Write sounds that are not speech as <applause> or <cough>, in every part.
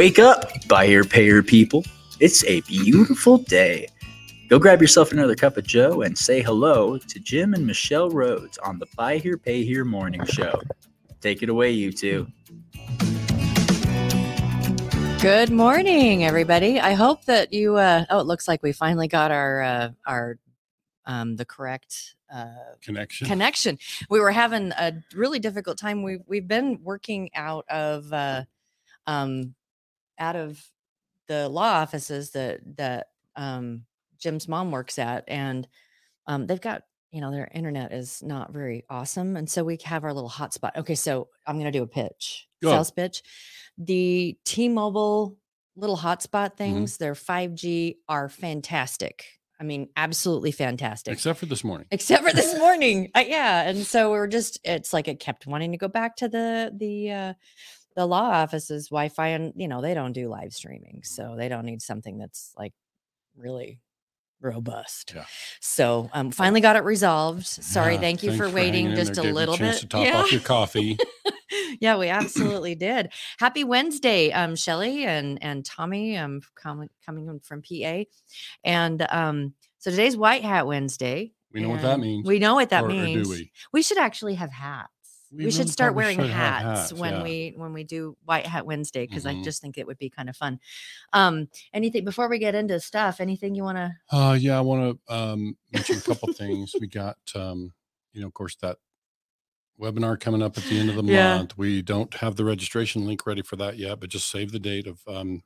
Wake up, buyer payer people. It's a beautiful day. Go grab yourself another cup of Joe and say hello to Jim and Michelle Rhoads on the Buy Here Pay Here morning show. Take it away, you two. Good morning, everybody. I hope that you. Uh, oh, it looks like we finally got our uh, our um, the correct uh, connection. connection. We were having a really difficult time. We've we've been working out of uh, um, out of the law offices that that um, Jim's mom works at, and um, they've got you know their internet is not very awesome, and so we have our little hotspot. Okay, so I'm going to do a pitch, Go. sales pitch. The T-Mobile little hotspot Mm-hmm. things, their 5G are fantastic. I mean, absolutely fantastic Except for this morning. except for this morning uh, yeah and so we are just it's like it kept wanting to go back to the the uh the law office's wi-fi and you know they don't do live streaming so they don't need something that's like really robust Yeah. so um finally got it resolved sorry Yeah, thank you thanks for waiting just a little bit To top off your coffee. <laughs> yeah, we <laughs> absolutely did. Happy Wednesday, um, Shelly and and Tommy, um, coming coming from PA, and um, so today's White Hat Wednesday. We know what that means. We know what that or, or means. do we? We should actually have hats. We, We should start wearing should hats, hats, when yeah. we when we do White Hat Wednesday because I Mhm. just think it would be kind of fun. Um, anything before we get into stuff? Anything you want to? Uh, yeah, I want to um, mention a couple things. We got, um, you know, of course, that webinar coming up at the end of the <laughs> Yeah. month. We don't have the registration link ready for that yet, but just save the date of um,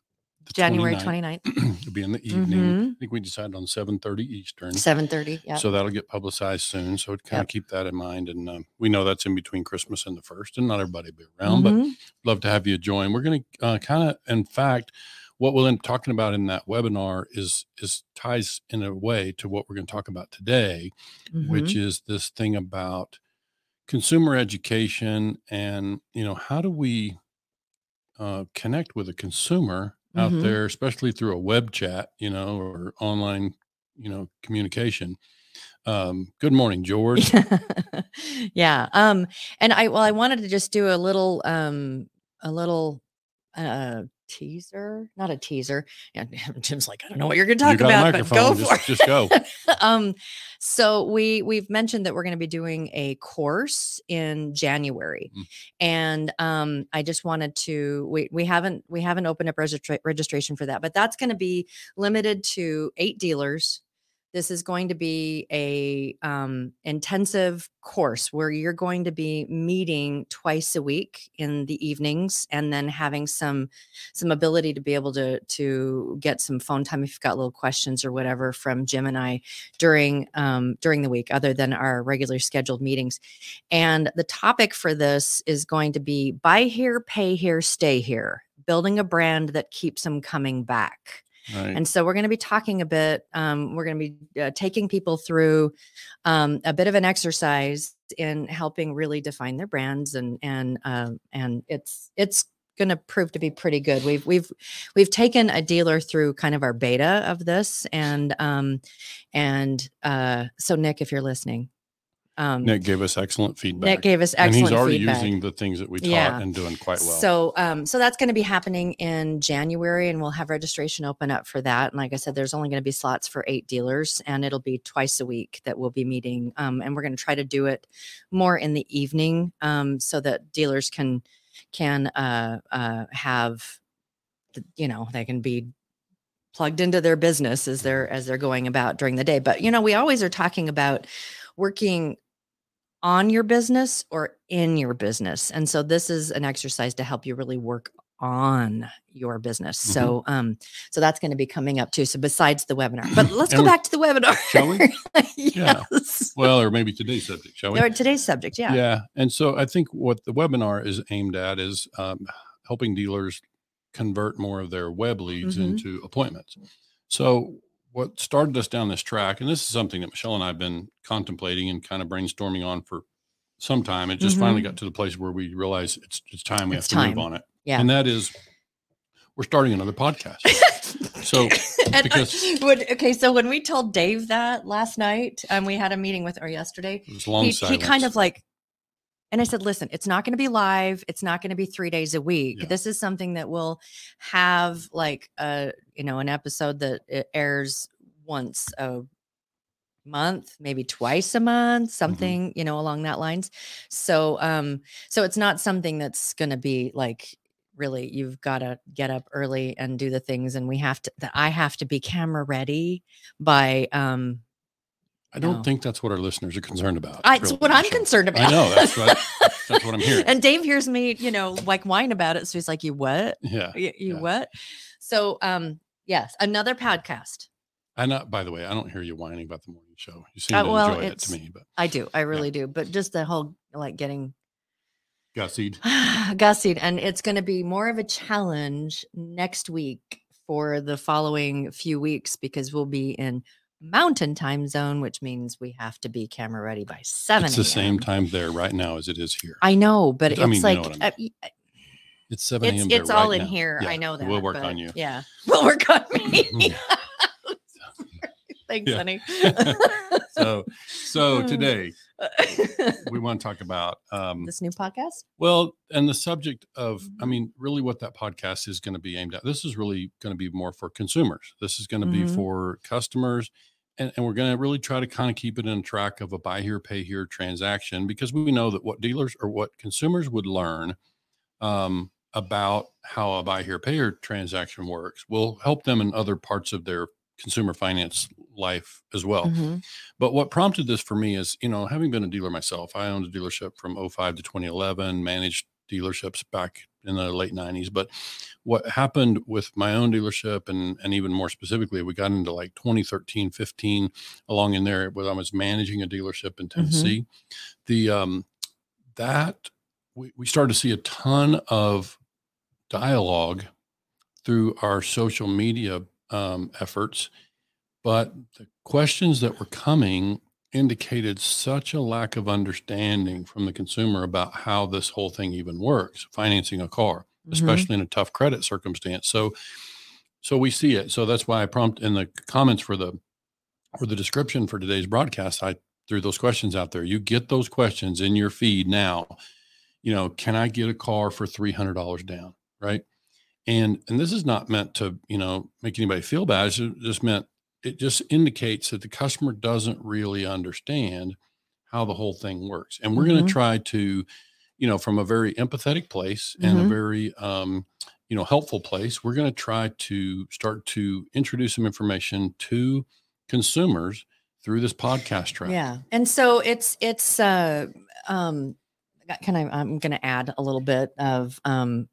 January 29th. 29th, <clears throat> It'll be in the evening. Mhm. I think we decided on 7:30 Eastern. 7:30. Yeah. So that'll get publicized soon. So kind of Yep. keep that in mind. And um, we know that's in between Christmas and the first, and not everybody will be around, but Mhm. love to have you join. We're going to uh, kind of, in fact, what we'll end up talking about in that webinar is is ties in a way to what we're going to talk about today, which is this thing about consumer education and you know how do we uh, connect with a consumer out Mhm. there, especially through a web chat, you know, or online, you know, communication. Um, good morning, <laughs> George. yeah um and i well i wanted to just do a little um a little uh teaser not a teaser <laughs> yeah <laughs> jim's like i don't know what you're gonna talk got about but go for just- just go. <laughs> um so we we've mentioned that we're going to be doing a course in january Mm. and um i just wanted to we we haven't we haven't opened up registra- registration for that but that's going to be limited to eight dealers this is going to be a um, intensive course where you're going to be meeting twice a week in the evenings and then having some some ability to be able to to get some phone time if you've got little questions or whatever from jim and i during um, during the week other than our regular scheduled meetings. And the topic for this is going to be buy here pay here stay here building a brand that keeps them coming back Right. and so we're going to be talking a bit. Um, we're going to be uh, taking people through um, a bit of an exercise in helping really define their brands, and and um, and it's it's going to prove to be pretty good. We've we've we've taken a dealer through kind of our beta of this, and um, and uh, so Nick, if you're listening, um, Nick gave us excellent feedback. Nick gave us excellent feedback. and he's already feedback. using the things that we taught Yeah. and doing quite well. So, um, so that's going to be happening in January, and we'll have registration open up for that. And like I said, there's only going to be slots for eight dealers, and it'll be twice a week that we'll be meeting. Um, and we're going to try to do it more in the evening, um, so that dealers can can uh, uh, have, the- you know, they can be plugged into their business as they're as they're going about during the day. But you know, we always are talking about working on your business or in your business. And so this is an exercise to help you really work on your business. Mhm. So um so that's going to be coming up too. So besides the webinar. But let's go back to the webinar. Shall we? <laughs> Yeah. yes. well, or maybe today's subject, shall we? Or today's subject, yeah. Yeah. And so I think what the webinar is aimed at is um, helping dealers convert more of their web leads Mhm. into appointments. So what started us down this track, and this is something that Michelle and I have been contemplating and kind of brainstorming on for some time. It just finally Mhm. got to the place where we realize it's it's time we It's have to time. move on it. Yeah. And that is we're starting another podcast. So <laughs> because- when- okay, so when we told Dave that last night, and we had a meeting with or yesterday, it was long he, he kind of like And I said, listen, it's not going to be live. It's not going to be three days a week. Yeah. This is something that will have like a, you know, an episode that airs once a month, maybe twice a month, something, you know, along that lines. So, um, so it's not something that's going to be like really, you've got to get up early and do the things. And we have to, that I have to be camera ready by, um, I don't No. think that's what our listeners are concerned about. I, it's what I'm concerned about. I know that's what <laughs> that's what I'm hearing. and Dave hears me, you know, like whine about it. So he's like, you what? yeah. You, you yeah. what? So, um, yes, another podcast. I not by the way, I don't hear you whining about the morning show. You seem Uh, to well, enjoy it to me, but I do. I really do. But just the whole like getting gussied. <sighs> gussied. And it's going to be more of a challenge next week for the following few weeks because we'll be in mountain time zone, which means we have to be camera ready by seven. It's the same time there right now as it is here. I know, but it's I mean, you know like I uh, It's seven it's a.m. there it's all right in now. here. I know that. We'll work but on you. Yeah, <laughs> we'll work on <laughs> me. Thanks, honey. <laughs> So so today we want to talk about um this new podcast. well and the subject of i Mhm. mean really what that podcast is going to be aimed at this is really going to be more for consumers this is going to be Mhm. for customers and, and we're going to really try to kind of keep it in track of a buy here pay here transaction because we know that what dealers or what consumers would learn um, about how a buy here pay here transaction works will help them in other parts of their consumer finance life as well Mhm. but what prompted this for me is, you know, having been a dealer myself, I owned a dealership from 05 to 2011, managed dealerships back in the late 90s. But what happened with my own dealership and, and even more specifically, we got into like 2013, 15 along in there when I was managing a dealership in Tennessee. The, um, that we, we started to see a ton of dialogue through our social media um, efforts but the questions that were coming indicated such a lack of understanding from the consumer about how this whole thing even works financing a car Mhm. especially in a tough credit circumstance. So so we see it. So that's why i prompt in the comments for the for the description for today's broadcast i threw those questions out there. You get those questions in your feed now. You know can i get a car for $300 down? Right? And and this is not meant to you know make anybody feel bad. It's just meant it just indicates that the customer doesn't really understand how the whole thing works and we're going Mhm. to try to you know from a very empathetic place and a Mhm. very um you know helpful place we're going to try to start to introduce some information to consumers through this podcast track Yeah. And so it's it's uh um can I I'm going to add a little bit of um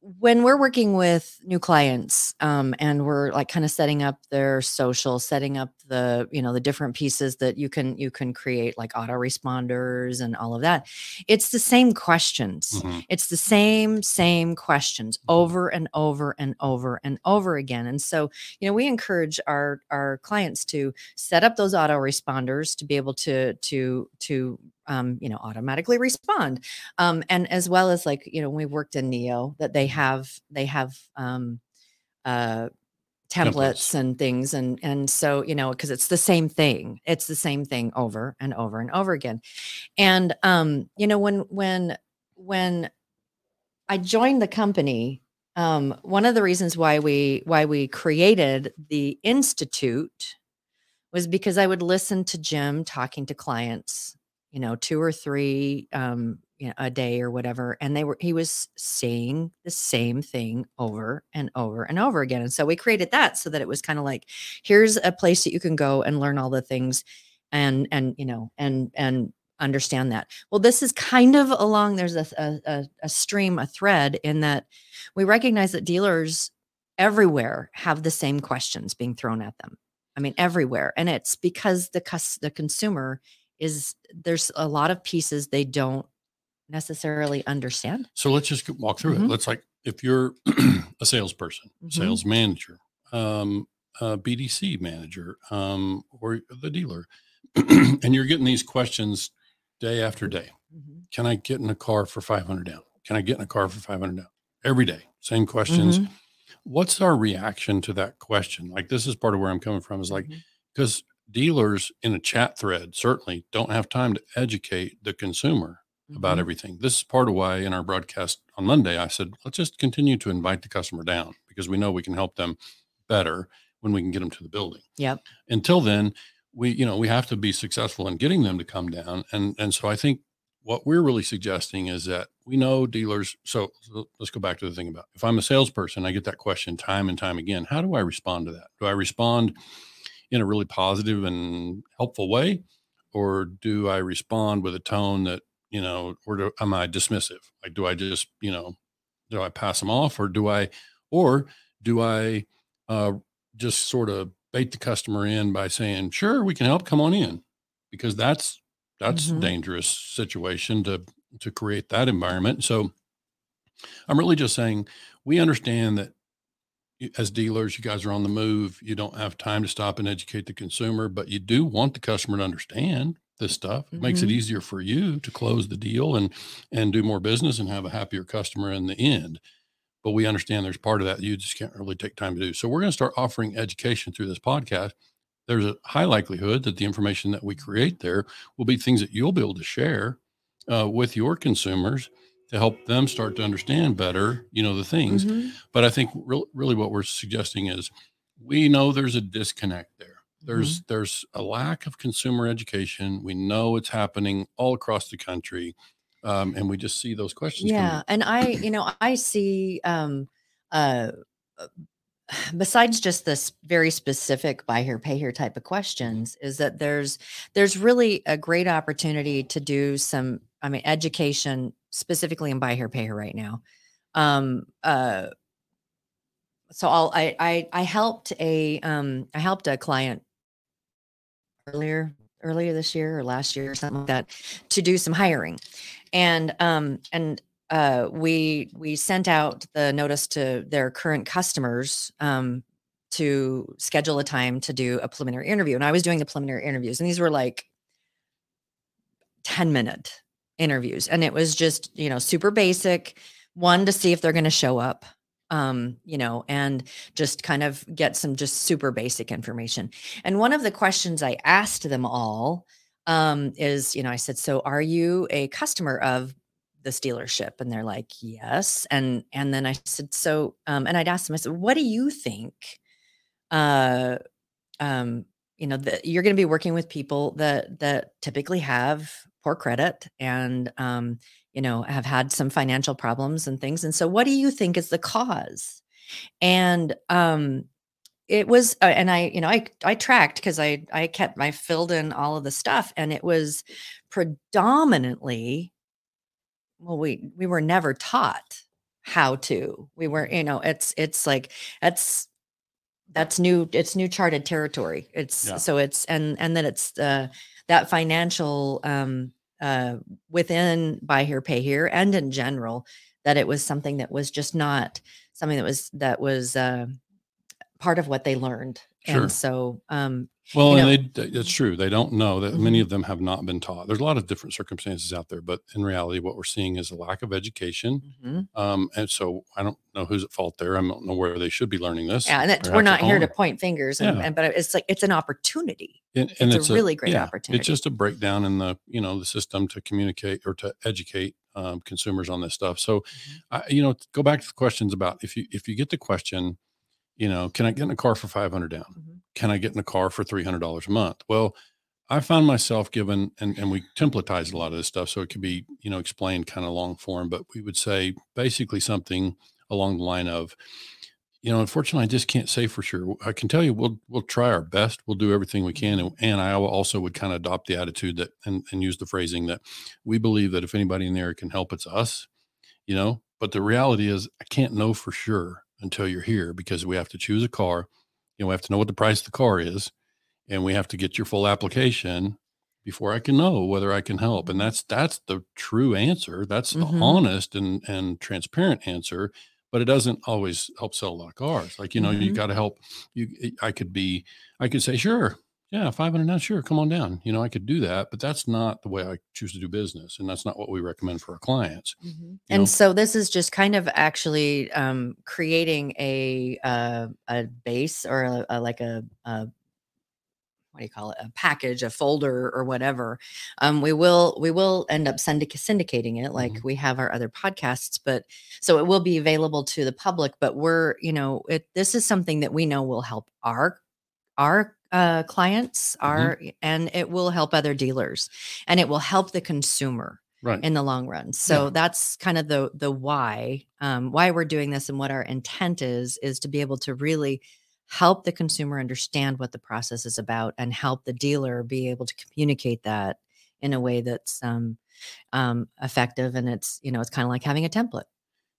when we're working with new clients um, and we're like kind of setting up their social setting up the you know the different pieces that you can you can create like autoresponders and all of that. It's the same questions. Mhm. it's the same same questions over and over and over and over again. And so you know we encourage our our clients to set up those autoresponders to be able to to to um, you know automatically respond. Um, and as well as like you know we've worked in neo that they have they have um, uh, templates, Templates. and things and and so you know because it's the same thing it's the same thing over and over and over again and um you know when when when i joined the company um one of the reasons why we why we created the institute was because i would listen to jim talking to clients you know two or three um you know, a day or whatever and they were he was saying the same thing over and over and over again and so we created that so that it was kind of like here's a place that you can go and learn all the things and and you know and and understand that. Well this is kind of along there's a a, a, stream a thread in that we recognize that dealers everywhere have the same questions being thrown at them. I mean everywhere and it's because the cus- the consumer is there's a lot of pieces they don't necessarily understand So let's just walk through Mhm. it. Let's like if you're <clears throat> a salesperson, Mhm. sales manager, um, a BDC manager, um, or the dealer, <clears throat> and you're getting these questions day after day. Mhm. Can I get in a car for 500 down? Can I get in a car for 500 down? Every day, same questions. Mhm. What's our reaction to that question? Like this is part of where I'm coming from is like because dealers in a chat thread certainly don't have time to educate the consumer about Mhm. everything. This is part of why in our broadcast on Monday, I said, let's just continue to invite the customer down because we know we can help them better when we can get them to the building. Yep. Until then, we, you know, we have to be successful in getting them to come down. And, and so I think what we're really suggesting is that we know dealers. So let's go back to the thing about if I'm a salesperson, I get that question time and time again. How do I respond to that? Do I respond in a really positive and helpful way? Or do I respond with a tone that you know, or do, am I dismissive? Like, do I just, you know, do I pass them off or do I, or do I uh, just sort of bait the customer in by saying, sure, we can help, come on in, because that's, that's Mhm. a dangerous situation to, to create that environment. So I'm really just saying, we understand that as dealers, you guys are on the move. You don't have time to stop and educate the consumer, but you do want the customer to understand this stuff. It makes it Mhm. easier for you to close the deal and and do more business and have a happier customer in the end. But we understand there's part of that you just can't really take time to do. So we're going to start offering education through this podcast. There's a high likelihood that the information that we create there will be things that you'll be able to share uh, with your consumers to help them start to understand better, you know, the things. Mhm. But I think re- really what we're suggesting is we know there's a disconnect there. Mm-hmm. There's there's a lack of consumer education. We know it's happening all across the country, um, and we just see those questions. Yeah, and I, you know, I see um uh uh, <sighs> besides just this very specific buy here pay here type of questions is that there's there's really a great opportunity to do some I mean education specifically in buy here pay here right now. Um uh so I'll I I I helped a um I helped a client earlier earlier this year or last year or something like that to do some hiring. And um and uh we we sent out the notice to their current customers um to schedule a time to do a preliminary interview. And i was doing the preliminary interviews and these were like 10 minute interviews. And it was just you know super basic one to see if they're going to show up um you know and just kind of get some just super basic information. And one of the questions i asked them all um is you know i said so are you a customer of this dealership? And they're like yes. And and then i said so um and i'd ask them i said what do you think uh um you know that you're going to be working with people that that typically have poor credit and um you know have had some financial problems and things and so what do you think is the cause? And um it was uh, and i you know i i tracked because i i kept i filled in all of the stuff and it was predominantly well we we were never taught how to. We were you know it's it's like that's that's new it's new charted territory. It's Yeah. so it's and and then it's uh that financial um uh within buy here pay here and in general that it was something that was just not something that was that was uh part of what they learned Sure. and so um Well, you and know- they, they- it's true. They don't know that many Mhm. of them have not been taught. There's a lot of different circumstances out there, but in reality, what we're seeing is a lack of education. mhm. Um, and so I don't know who's at fault there. I don't know where they should be learning this. yeah and that's, we're not here to point fingers and, Yeah. and but it's like it's an opportunity And, it's a really great opportunity. It's just a breakdown in the you know the system to communicate or to educate um, consumers on this stuff. So, Mm-hmm. I, you know, go back to the questions about if you if you get the question, you know, can I get in a car for five hundred down? Mhm. Can I get in a car for three hundred dollars a month? Well, I found myself given and and we templatize a lot of this stuff, so it could be you know explained kind of long form, but we would say basically something along the line of you know, unfortunately, I just can't say for sure. I can tell you, we'll we'll try our best. We'll do everything we can, and, and I also would kind of adopt the attitude that and, and use the phrasing that we believe that if anybody in there can help, it's us. You know, but the reality is, I can't know for sure until you're here because we have to choose a car. You know, we have to know what the price of the car is, and we have to get your full application before I can know whether I can help. And that's that's the true answer. That's the Mhm. honest and and transparent answer but it doesn't always help sell a lot of cars. Like, you know, you Mhm. got to help you. I could be, I could say, sure. Yeah. 500 down. Sure. Come on down. You know, I could do that, but that's not the way I choose to do business. And that's not what we recommend for our clients. and know? so this is just kind of actually um, creating a uh, a base or a, a like a, a what do you call it a package a folder or whatever um, we will we will end up syndic- syndicating it like Mhm. we have our other podcasts but so it will be available to the public but we're you know it this is something that we know will help our our uh, clients our and it will help other dealers and it will help the consumer Right. in the long run. So that's kind of the the why um, why we're doing this and what our intent is is to be able to really help the consumer understand what the process is about and help the dealer be able to communicate that in a way that's um, um, effective and it's you know it's kind of like having a template.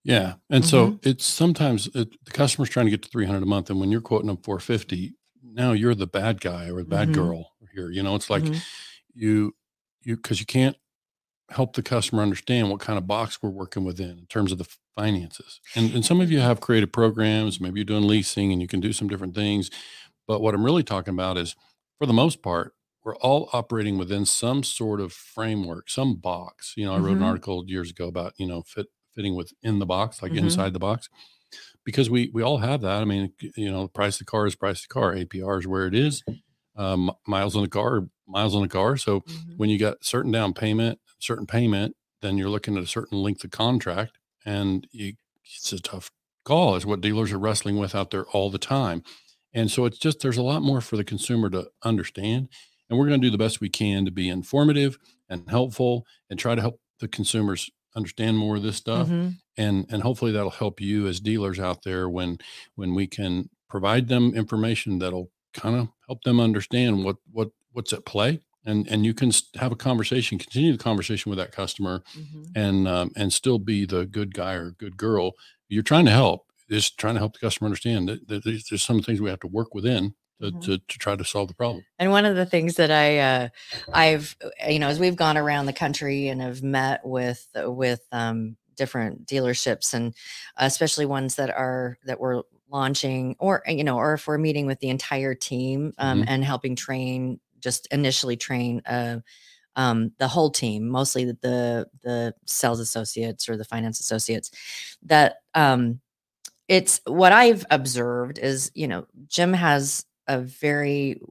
Yeah, and so Mm-hmm. it's sometimes it, the customer's trying to get to 300 a month, and when you're quoting them 450, now you're the bad guy or the bad Mhm. girl here. You know, it's like Mhm. you you because you can't help the customer understand what kind of box we're working within in terms of the finances. And and some of you have creative programs, maybe you're doing leasing, and you can do some different things. But what I'm really talking about is, for the most part, we're all operating within some sort of framework, some box. You know, I wrote an Mhm. article years ago about you know fit fitting within the box, like Mhm. inside the box, because we we all have that. I mean, you know, the price of the car is price of the car. APR is where it is. Um, miles on the car, miles on the car. So Mhm. when you got certain down payment, certain payment, then you're looking at a certain length of contract, and you, it's a tough call. Is what dealers are wrestling with out there all the time. And so it's just there's a lot more for the consumer to understand, and we're going to do the best we can to be informative and helpful, and try to help the consumers understand more of this stuff Mhm. And and hopefully that'll help you as dealers out there when when we can provide them information that'll kind of help them understand what what what's at play and and you can have a conversation continue the conversation with that customer Mhm. and um, and still be the good guy or good girl you're trying to help just trying to help the customer understand that, there's, there's some things we have to work within to, Mhm. to, to try to solve the problem And one of the things that I, uh, I've, uh, you know, as we've gone around the country and have met with with um, different dealerships, and especially ones that are that we're launching, or you know, or if we're meeting with the entire team um, Mhm. and helping train, just initially train uh, um, the whole team, mostly the, the the sales associates or the finance associates, that um, it's what I've observed is, you know, Jim has a very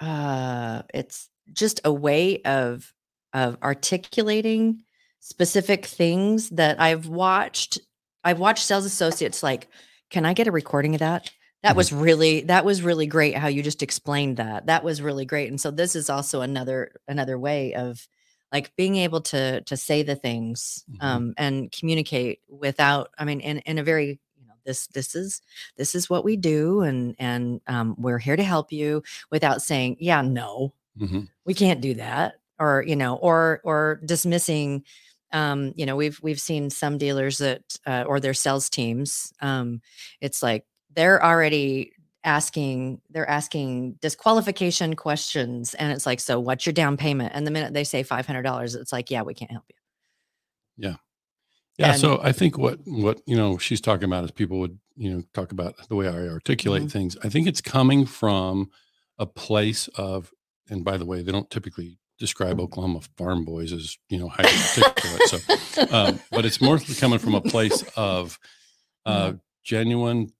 uh it's just a way of of articulating specific things that I've watched I've watched sales associates like can I get a recording of that that Mhm. was really that was really great how you just explained that that was really great and so this is also another another way of like being able to to say the things Mhm. um and communicate without I mean in in a very you know this this is this is what we do and and um, we're here to help you without saying yeah no Mhm. we can't do that or you know or or dismissing um you know we've we've seen some dealers that uh, or their sales teams um it's like they're already asking they're asking disqualification questions and it's like so what's your down payment and the minute they say $500 it's like yeah we can't help you Yeah. And- so I think what what you know she's talking about is people would you know talk about the way I articulate Mhm. things. I think it's coming from a place of, and by the way, they don't typically describe Oklahoma farm boys as you know highly articulate. So, um, but it's more coming from a place of uh, genuine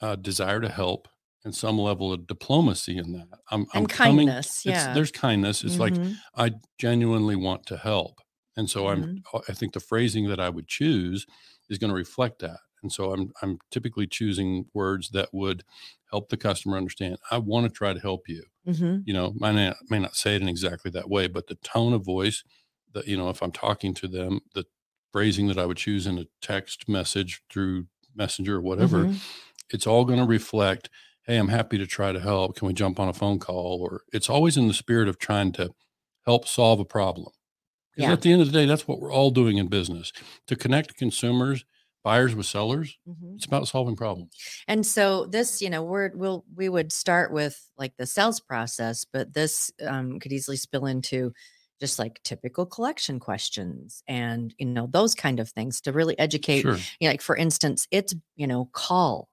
uh, desire to help and some level of diplomacy in that. I'm, I'm and coming. kindness It's, yeah There's kindness. It's like Mhm. I genuinely want to help. And so I'm I think the phrasing that I would choose is going to reflect that. And so I'm I'm typically choosing words that would help the customer understand. I want to try to help you. Mhm. You know, I may not, may not say it in exactly that way, but the tone of voice that you know, if I'm talking to them, the phrasing that I would choose in a text message through messenger or whatever, Mhm. it's all going to reflect hey i'm happy to try to help can we jump on a phone call or it's always in the spirit of trying to help solve a problem because Yeah. at the end of the day that's what we're all doing in business to connect consumers buyers with sellers Mhm. it's about solving problems And so this, you know, we're we'll we would start with like the sales process, but this um, could easily spill into just like typical collection questions and you know those kind of things to really educate. sure You know, like for instance, it's you know call,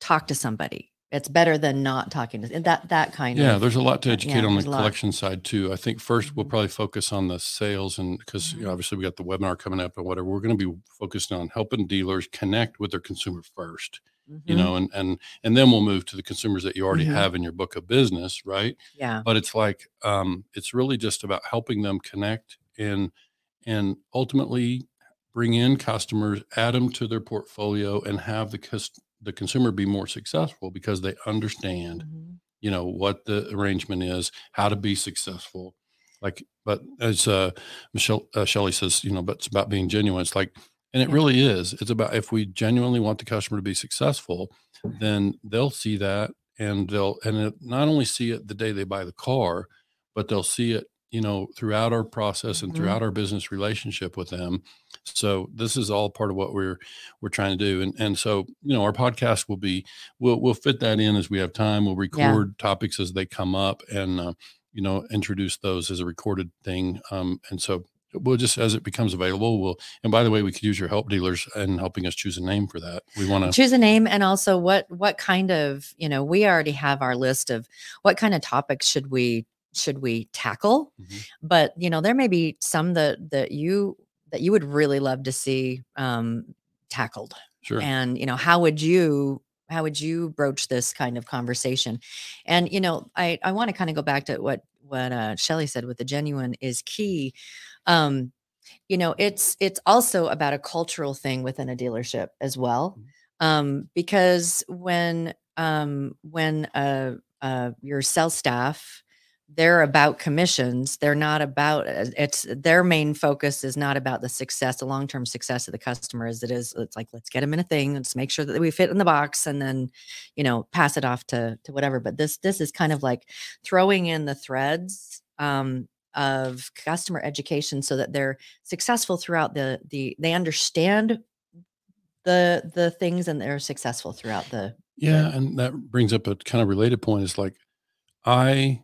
talk to somebody. It's better than not talking to that that kind of yeah there's a lot to educate yeah, on the collection side too i think 1st we'll Mhm. probably focus on the sales and because you know, obviously we got the webinar coming up and whatever we're going to be focused on helping dealers connect with their consumer first you Mhm. know, and and and then we'll move to the consumers that you already Mhm. have in your book of business, right? yeah. But it's like um, it's really just about helping them connect and and ultimately bring in customers, add them to their portfolio, and have the the consumer be more successful because they understand Mhm. you know what the arrangement is how to be successful like but as uh michelle uh, shelley says you know but it's about being genuine it's like and it really is it's about if we genuinely want the customer to be successful then they'll see that and they'll and it, not only see it the day they buy the car but they'll see it you know throughout our process and Mhm. throughout our business relationship with them so this is all part of what we're we're trying to do and and so you know our podcast will be we'll we'll fit that in as we have time. We'll record topics as they come up, and uh, you know introduce those as a recorded thing. Um, and so we'll just as it becomes available, we'll. And by the way, we could use your help dealers in helping us choose a name for that. We want to. choose a name and also what what kind of you know we already have our list of what kind of topics should we should we tackle Mhm. but you know there may be some that that you that you would really love to see um tackled Sure. and you know how would you how would you broach this kind of conversation and you know i i want to kind of go back to what what uh shelly said with the genuine is key um you know it's it's also about a cultural thing within a dealership as well Mhm. um because when um when uh uh your sales staff they're about commissions they're not about uh, it's their main focus is not about the success the long-term success of the customer as it is it's like let's get them in a thing let's make sure that we fit in the box and then you know pass it off to to whatever but this this is kind of like throwing in the threads um of customer education so that they're successful throughout the the they understand the the things and they're successful throughout the Yeah, and that brings up a kind of related point. Is like I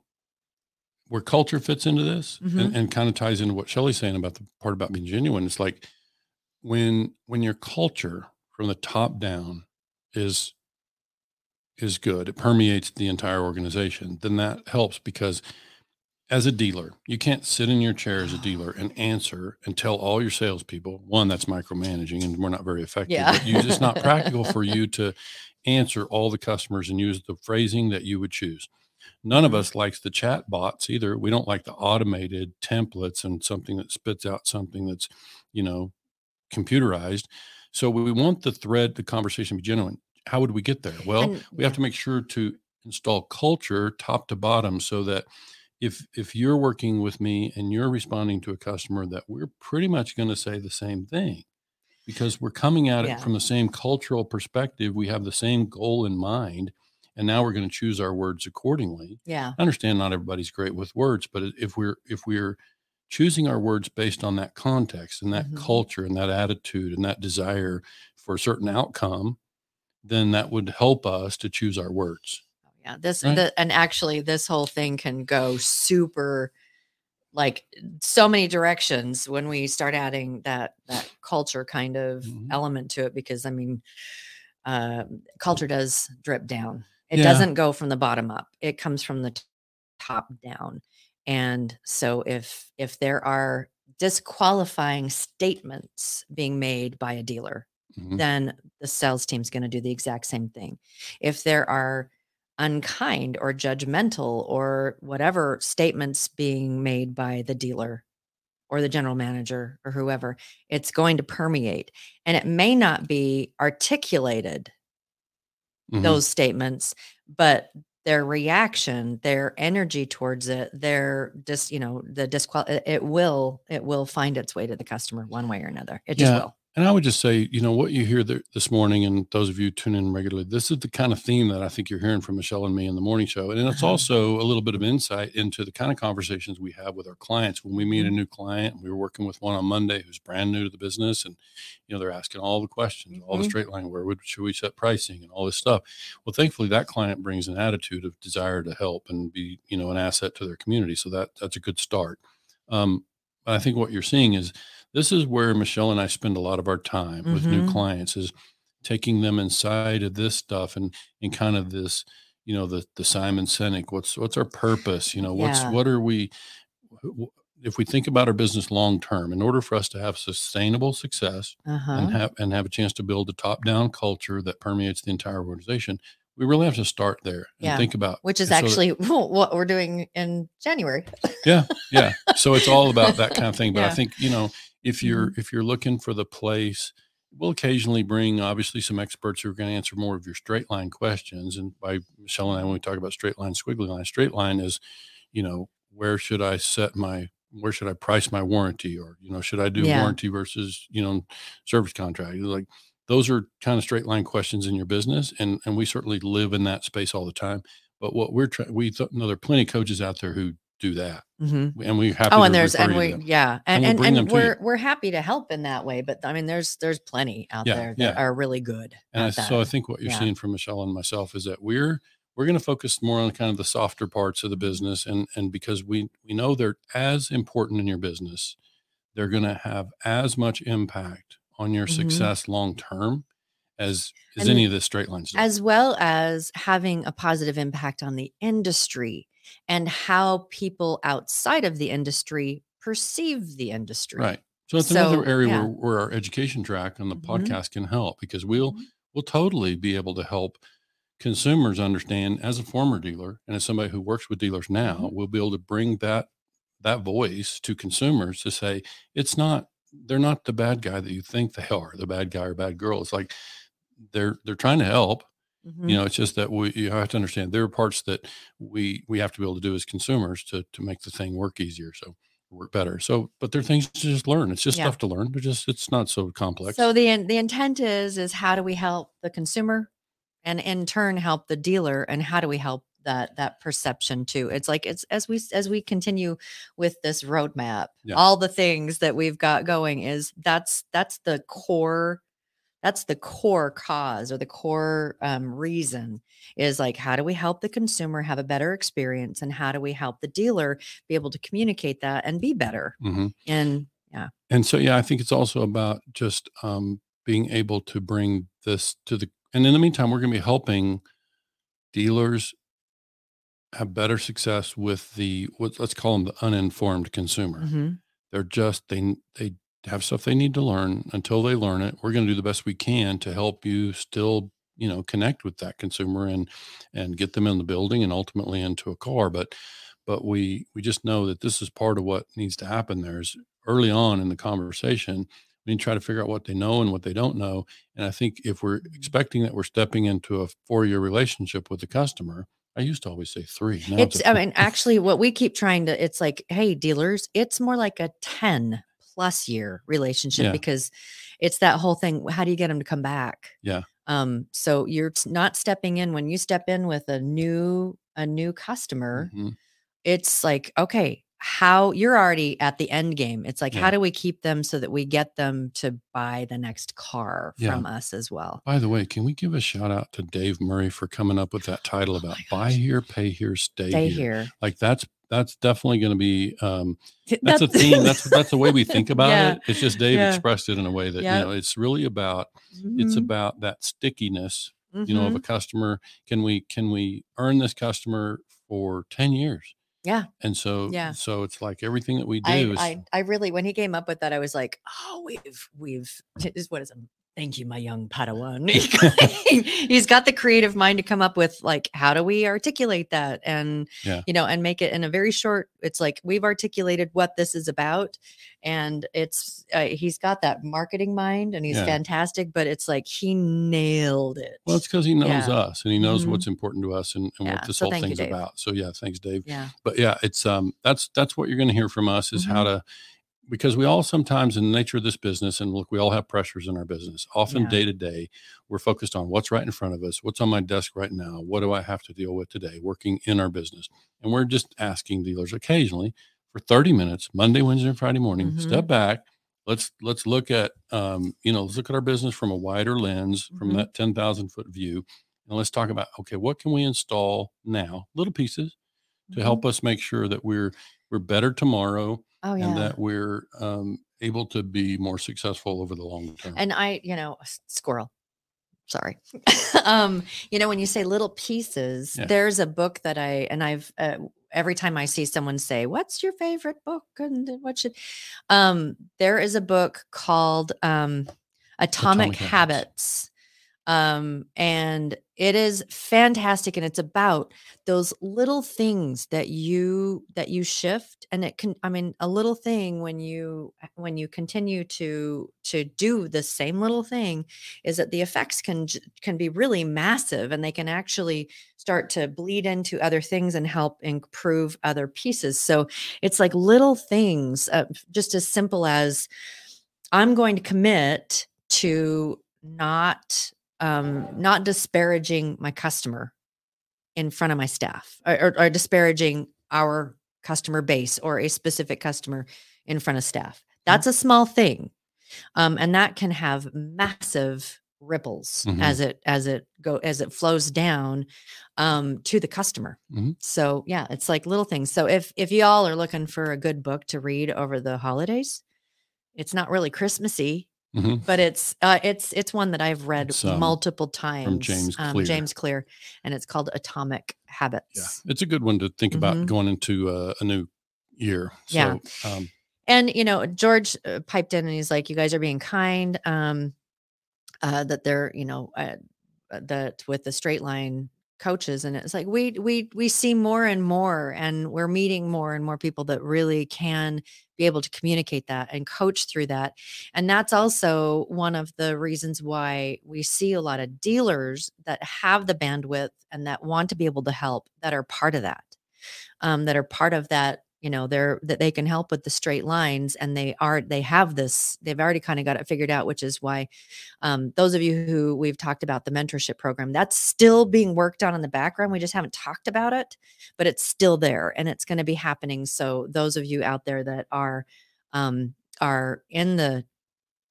where culture fits into this Mhm. and, and kind of ties into what Shelley's saying about the part about being genuine. It's like when when your culture from the top down is is good, it permeates the entire organization, then that helps because as a dealer, you can't sit in your chair as a dealer and answer and tell all your salespeople, one, that's micromanaging and we're not very effective. Yeah. But you, it's not practical for you to answer all the customers and use the phrasing that you would choose. None of Mhm. us likes the chat bots either. We don't like the automated templates and something that spits out something that's, you know, computerized. So we want the thread, the conversation to be genuine. How would we get there? Well, And- we have to make sure to install culture top to bottom so that if if you're working with me and you're responding to a customer that we're pretty much going to say the same thing because we're coming at Yeah. it from the same cultural perspective we have the same goal in mind and now we're going to choose our words accordingly yeah I understand not everybody's great with words but if we're if we're choosing our words based on that context and that Mhm. culture and that attitude and that desire for a certain outcome then that would help us to choose our words yeah this Right. the, and actually this whole thing can go super like so many directions when we start adding that that culture kind of Mhm. element to it because i mean um culture does drip down it Yeah. doesn't go from the bottom up it comes from the top down and so if if there are disqualifying statements being made by a dealer Mhm. then the sales team's going to do the exact same thing. If there are unkind or judgmental or whatever statements being made by the dealer or the general manager or whoever, it's going to permeate. And it may not be articulated, Mhm. those statements, but their reaction, their energy towards it, their just, you know, the disqual it, it will, it will find its way to the customer one way or another. It just Yeah. will. And I would just say, you know, what you hear th- this morning, and those of you tune in regularly, this is the kind of theme that I think you're hearing from Michelle and me in the morning show. And it's Uh-huh. also a little bit of insight into the kind of conversations we have with our clients when we meet a new client. We were working with one on Monday who's brand new to the business, and you know they're asking all the questions, all the Mhm. straight line, where would should we set pricing, and all this stuff. Well, thankfully, that client brings an attitude of desire to help and be, you know, an asset to their community. So that that's a good start. Um, but I think what you're seeing is this is where Michelle and I spend a lot of our time with new Mhm. clients is taking them inside of this stuff and and kind of this, you know, the the Simon Sinek. What's what's our purpose? You know, what's Yeah. what are we? if we think about our business long term, in order for us to have sustainable success Uh-huh. and have and have a chance to build a top down culture that permeates the entire organization, we really have to start there and Yeah. think about Which is so that- actually <laughs> what we're doing in January. yeah <laughs> yeah so it's all about that kind of thing but i Yeah. Mm-hmm. think you know if you're mm-hmm. if you're looking for the place we'll occasionally bring obviously some experts who are going to answer more of your straight line questions and by michelle and i when we talk about straight line squiggly line straight line is you know where should i set my where should i price my warranty? Or you know should i do Yeah. warranty versus you know service contract? Like those are kind of straight line questions in your business and and we certainly live in that space all the time. But what we're trying we th- know there are plenty of coaches out there who do that Mhm. and we happy Oh, and there's and we yeah, and and, and, you. we're we're happy to help in that way. But I mean, there's there's plenty out Yeah, there that yeah. are really good. and I, so I think what you're Yeah. seeing from Michelle and myself is that we're we're going to focus more on kind of the softer parts of the Mm-hmm. business and and because we we know they're as important in your business they're going to have as much impact on your Mhm. success long term as as And any of the straight lines do. as well as having a positive impact on the industry and how people outside of the industry perceive the industry. right so that's So, another area yeah. where, where our education track on the Mhm. podcast can help because we'll Mhm. we'll totally be able to help consumers understand as a former dealer and as somebody who works with dealers now Mhm. we'll be able to bring that that voice to consumers to say it's not they're not the bad guy that you think they are the bad guy or bad girl it's like they're they're trying to help Mhm. you know it's just that we you have to understand there are parts that we we have to be able to do as consumers to to make the thing work easier so work better so but there are things to just learn it's just Yeah. stuff to learn but just it's not so complex So the the intent is is how do we help the consumer, and in turn help the dealer, and how do we help that that perception too? It's like it's as we as we continue with this roadmap, Yeah. all the things that we've got going is that's that's the core. That's the core cause or the core um, reason is like, how do we help the consumer have a better experience? And how do we help the dealer be able to communicate that and be better? hmm And yeah, and so yeah i think it's also about just um, being able to bring this to the and in the meantime we're going to be helping dealers have better success with the what let's call them the uninformed consumer mhm, they're just they they have stuff they need to learn. Until they learn it we're going to do the best we can to help you still you know connect with that consumer and and get them in the building and ultimately into a car. But but we we just know that this is part of what needs to happen there is early on in the conversation we need to try to figure out what they know and what they don't know. And i think if we're expecting that we're stepping into a four year relationship with the customer i used to always say three now it's I mean actually what we keep trying to it's like hey dealers it's more like a 10 plus year relationship Yeah. because it's that whole thing how do you get them to come back Yeah. um so you're not stepping in when you step in with a new a new customer Mhm. it's like okay how you're already at the end game it's like Yeah. how do we keep them so that we get them to buy the next car Yeah. from us as well By the way, can we give a shout out to Dave Murray for coming up with that title about Oh my buy here, pay here, stay, stay here. here Like that's that's definitely going to be um, <laughs> that's a theme. That's <laughs> that's the way we think about Yeah. it. It's just Dave expressed it in a way that Yep. you know it's really about it's Mhm, about that stickiness. You know, of a customer. Can we can we earn this customer for ten years? Yeah. And so Yeah. so it's like everything that we do I, is I I really when he came up with that I was like, oh, we've we've is what is it? Thank you, my young Padawan. <laughs> <laughs> He's got the creative mind to come up with like, how do we articulate that, and Yeah. you know, and make it in a very short. It's like we've articulated what this is about, and it's uh, he's got that marketing mind, and he's Yeah. fantastic. But it's like he nailed it. well, it's because he knows Yeah. us and he knows Mhm. what's important to us and, and what this So whole thank you, thing's about. So yeah, thanks, Dave. yeah, but yeah it's um that's that's what you're going to hear from us is Mm-hmm. how to because we all sometimes in the nature of this business and look we all have pressures in our business often Yeah. day to day we're focused on what's right in front of us what's on my desk right now what do i have to deal with today working in our business and we're just asking dealers occasionally for 30 minutes monday wednesday and friday morning Mhm. step back let's let's look at um you know let's look at our business from a wider lens from Mhm. that 10,000 foot view and let's talk about okay what can we install now little pieces to Mhm. help us make sure that we're we're better tomorrow Oh yeah. and that we're um, able to be more successful over the long term. and i you know squirrel sorry <laughs> um you know when you say little pieces Yeah. there's a book that i and i've uh, every time I see someone say, "What's your favorite book?" and what should, um, there is a book called um, Atomic, Atomic Habits. Habits. Um, and it is fantastic, and it's about those little things that you that you shift, and it can. I mean, a little thing when you when you continue to to do the same little thing, is that the effects can can be really massive, and they can actually start to bleed into other things and help improve other pieces. So it's like little things, uh, just as simple as I'm going to commit to not um, not disparaging my customer in front of my staff or, or, disparaging our customer base or a specific customer in front of staff. That's a small thing, um, and that can have massive ripples Mhm. as it as it go as it flows down um, to the customer. Mhm. So yeah, it's like little things. So if if y'all are looking for a good book to read over the holidays, it's not really Christmassy, Mhm. but it's uh, it's it's one that I've read um, multiple times. James um, Clear. James Clear, and it's called Atomic Habits. Yeah, it's a good one to think about Mhm. going into uh, a new year. Yeah. Um, And you know, George uh, piped in and he's like, "You guys are being kind. Um, uh, that they're you know uh, uh, that with the straight line coaches and it's like we we we see more and more and we're meeting more and more people that really can able to communicate that and coach through that and that's also one of the reasons why we see a lot of dealers that have the bandwidth and that want to be able to help that are part of that um, that are part of that you know they're that they can help with the straight lines and they are they have this they've already kind of got it figured out which is why um, those of you who we've talked about the mentorship program that's still being worked on in the background we just haven't talked about it but it's still there and it's going to be happening so those of you out there that are um, are in the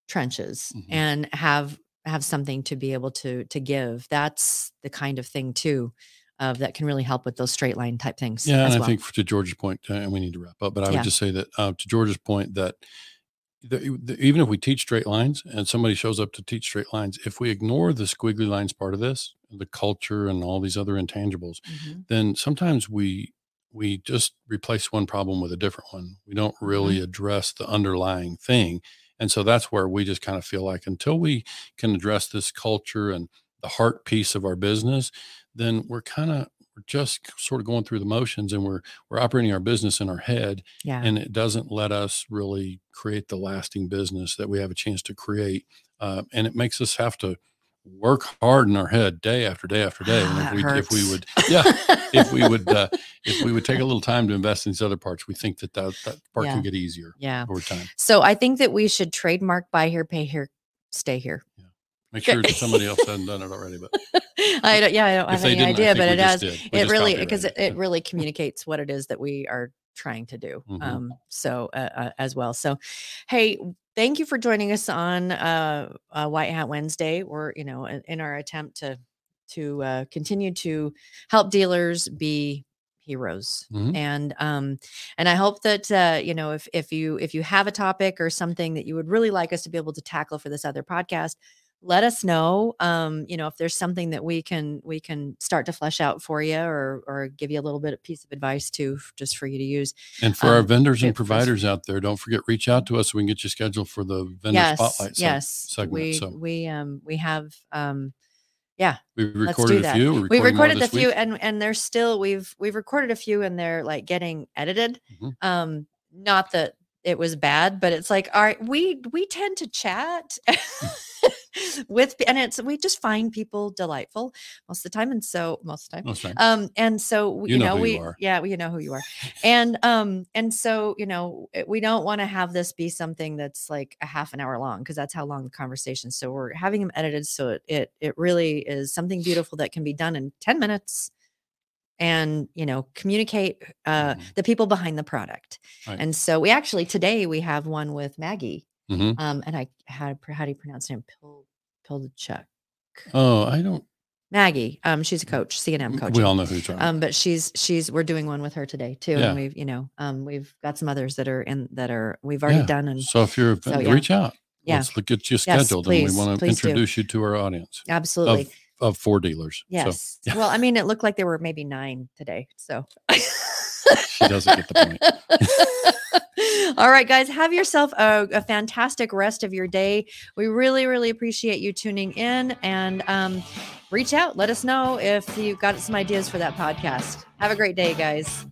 trenches Mhm. and have have something to be able to to give that's the kind of thing too of that can really help with those straight line type things yeah, and I well. think to George's uh, and we need to wrap up, but I Yeah. would just say that uh, to George's point that the, the, even if we teach straight lines and somebody shows up to teach straight lines, if we ignore the squiggly lines part of this, the culture and all these other intangibles, Mhm. then sometimes we we just replace one problem with a different one. We don't really Mm-hmm. address the underlying thing. And so that's where we just kind of feel like until we can address this culture and the heart piece of our business, then we're kind of we're just sort of going through the motions and we're we're operating our business in our head yeah and it doesn't let us really create the lasting business that we have a chance to create. Uh, and it makes us have to work hard in our head day after day after day. And if <sighs> we if we would yeah, if we would uh, if we would take a little time to invest in these other parts, we think that that, that part Yeah. can get easier yeah over time. so i think that we should trademark buy here pay here stay here Make sure that somebody else <laughs> hasn't done it already, but <laughs> i don't yeah i don't have any idea but it has it really because it, it. really communicates what it is that we are trying to do Mhm. um so uh, uh, as well so hey thank you for joining us on uh, uh white hat wednesday we're you know in, in our attempt to to uh, continue to help dealers be heroes Mhm. and um and i hope that uh you know if if you if you have a topic or something that you would really like us to be able to tackle for this other podcast let us know um you know if there's something that we can we can start to flesh out for you or or give you a little bit of piece of advice too f- just for you to use And for our Um, vendors and providers out there, don't forget reach out to us so we can get you scheduled for the vendor yes spotlight se- yes segment. we so we um we have um yeah. we recorded a few. We recorded a few week. and and they're still we've we've recorded a few and they're like getting edited Mhm. um not that it was bad but it's like all right we we tend to chat <laughs> <laughs> with and it's we just find people delightful most of the time and so most of the time Most time. um and so we- You you, know know, we you are. yeah we you know who you are <laughs> and um and so you know we don't want to have this be something that's like a half an hour long because that's how long the conversation so we're having them edited so it, it it really is something beautiful that can be done in 10 minutes and you know communicate uh Mhm. the people behind the product Right. and so we actually today we have one with maggie Mhm. um and i how, to- how do you pronounce name Pil, Pilchuk. Oh, I don't. maggie um she's a coach c&m coach We all know who you're talking. um but she's she's we're doing one with her today too Yeah. and we've you know um we've got some others that are in that are we've already Yeah. done and so if you're, so, yeah. reach out. Yeah. Let's look at you scheduled, and please, we want to please do. introduce you to our audience absolutely of of four dealers. So, yes yeah. well i mean it looked like there were maybe nine today so she doesn't get the point. <laughs> <laughs> All right, guys, have yourself a, a, fantastic rest of your day. We really, really appreciate you tuning in and um, reach out. Let us know if you've got some ideas for that podcast. Have a great day, guys.